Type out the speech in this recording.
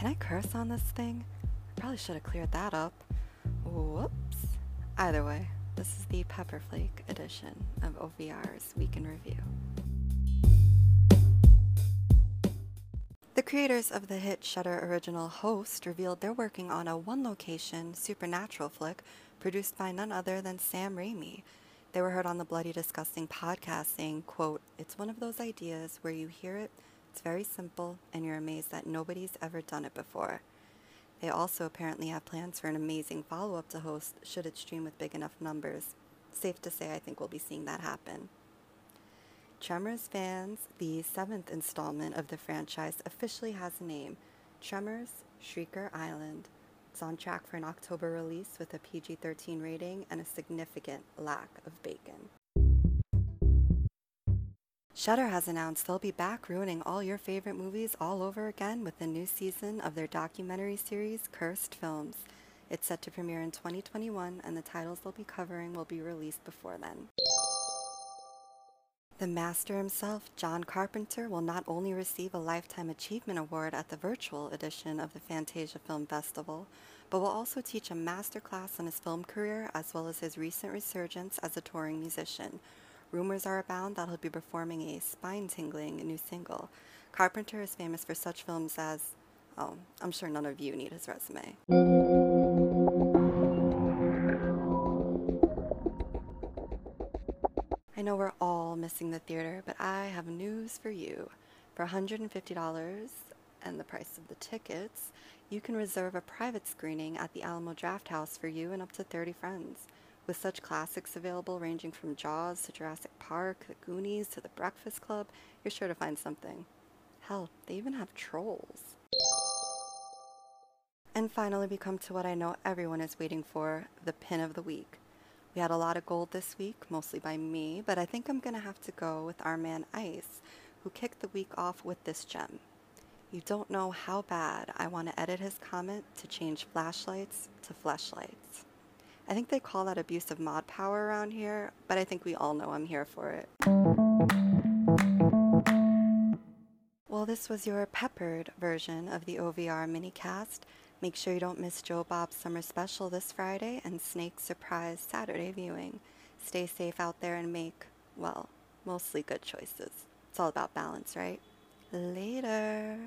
Can I curse on this thing? I probably should have cleared that up. Whoops. Either way, this is the Pepperflake edition of OVR's Week in Review. The creators of the hit Shudder original Host revealed they're working on a one location supernatural flick produced by none other than Sam Raimi. They were heard on the Bloody Disgusting podcast saying, quote, It's one of those ideas where you hear it, it's very simple, and you're amazed that nobody's ever done it before. They also apparently have plans for an amazing follow up to Host should it stream with big enough numbers. Safe to say, I think we'll be seeing that happen. Tremors fans, the seventh installment of the franchise officially has a name Tremors Shrieker Island. It's on track for an October release with a PG 13 rating and a significant lack of bacon. Shudder has announced they'll be back ruining all your favorite movies all over again with the new season of their documentary series, Cursed Films. It's set to premiere in 2021, and the titles they'll be covering will be released before then. The master himself, John Carpenter, will not only receive a Lifetime Achievement Award at the virtual edition of the Fantasia Film Festival, but will also teach a master class on his film career as well as his recent resurgence as a touring musician. Rumors are abound that he'll be performing a spine tingling new single. Carpenter is famous for such films as, oh, I'm sure none of you need his resume. I know we're all missing the theater, but I have news for you. For $150 and the price of the tickets, you can reserve a private screening at the Alamo Drafthouse for you and up to 30 friends. With such classics available ranging from Jaws to Jurassic Park, The Goonies to The Breakfast Club, you're sure to find something. Hell, they even have trolls. And finally, we come to what I know everyone is waiting for the pin of the week. We had a lot of gold this week, mostly by me, but I think I'm going to have to go with our man Ice, who kicked the week off with this gem. You don't know how bad I want to edit his comment to change flashlights to fleshlights. I think they call that abuse of mod power around here, but I think we all know I'm here for it. Well, this was your peppered version of the OVR minicast. Make sure you don't miss Joe Bob's summer special this Friday and Snake's surprise Saturday viewing. Stay safe out there and make, well, mostly good choices. It's all about balance, right? Later.